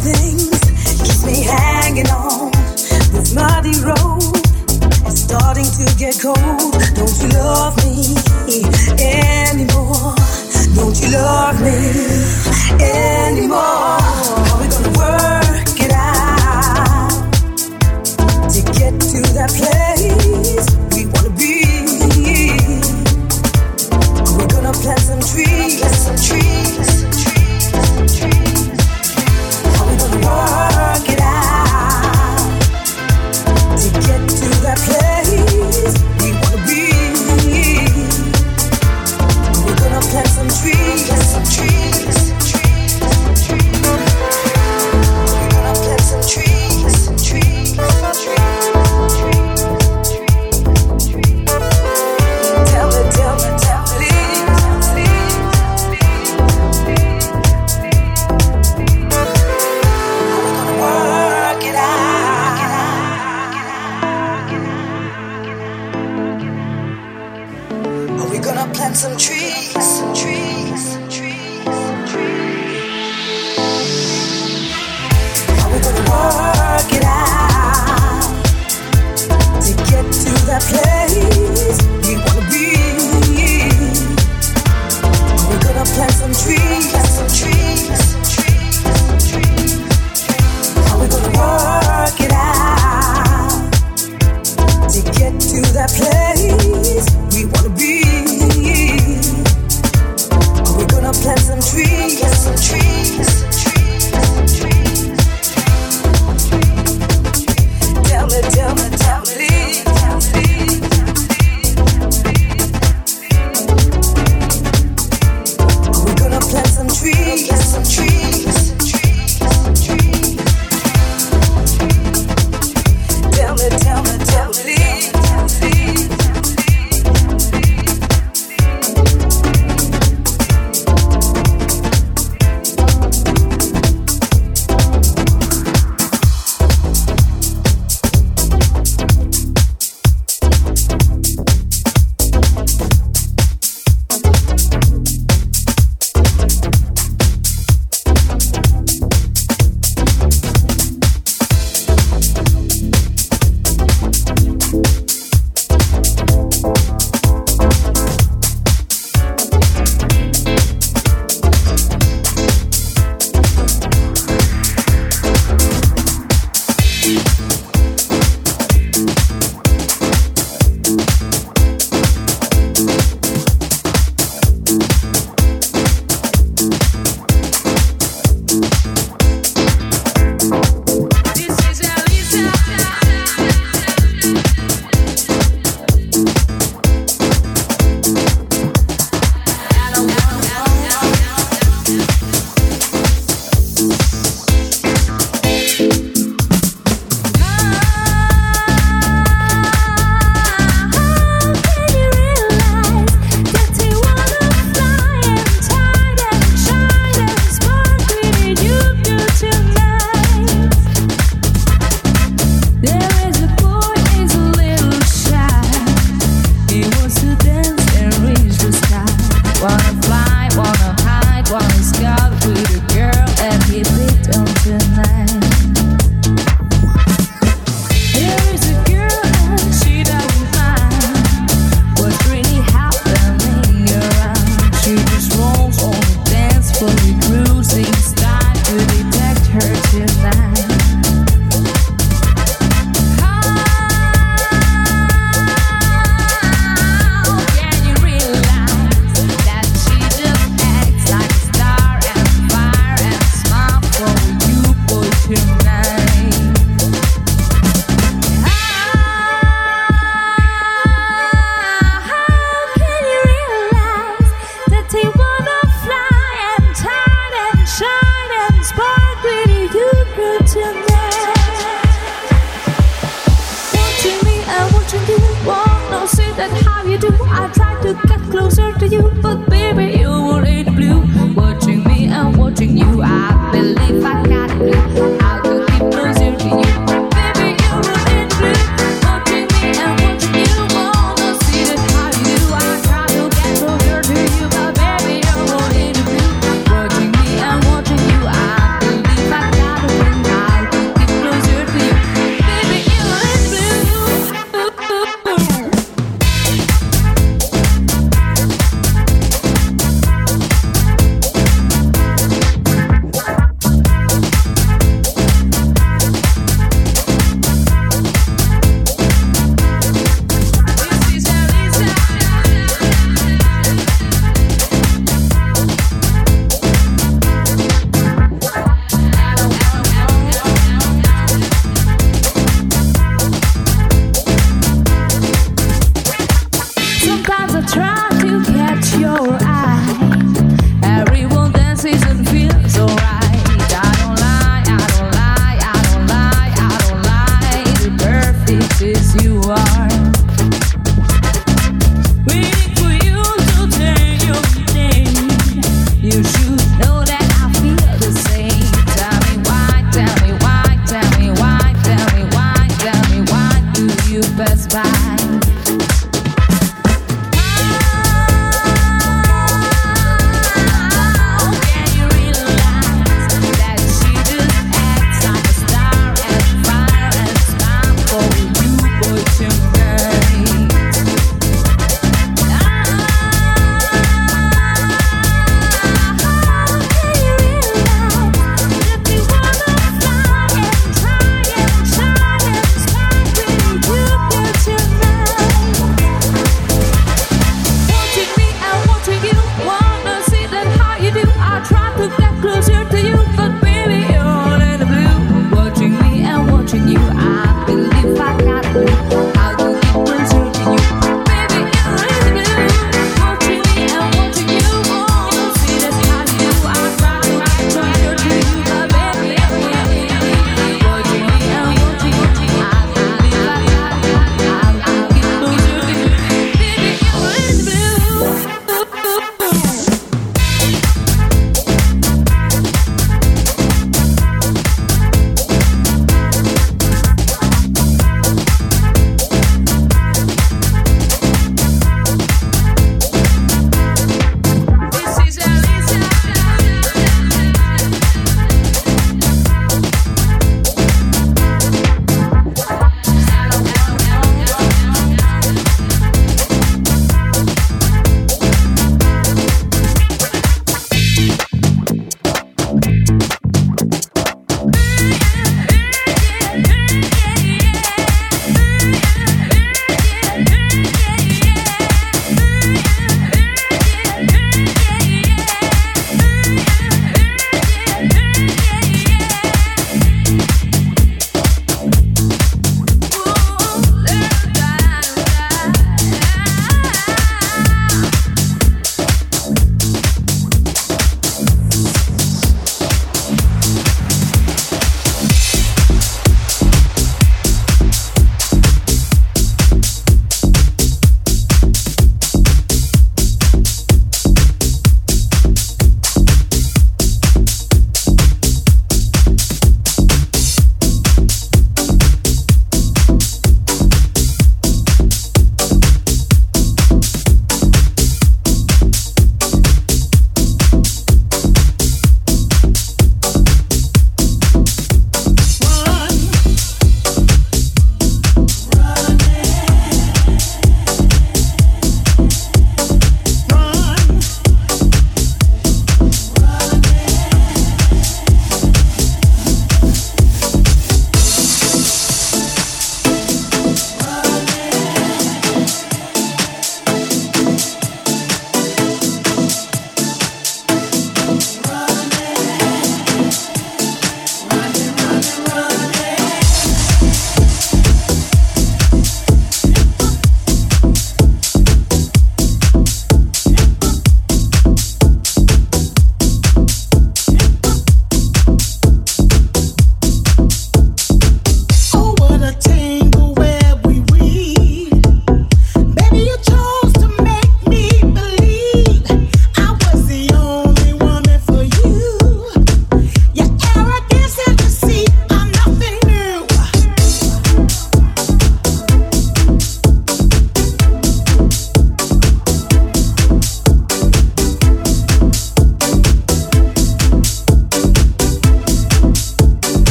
things keeps me hanging on. This muddy road It's starting to get cold. Don't you love me anymore? Don't you love me anymore?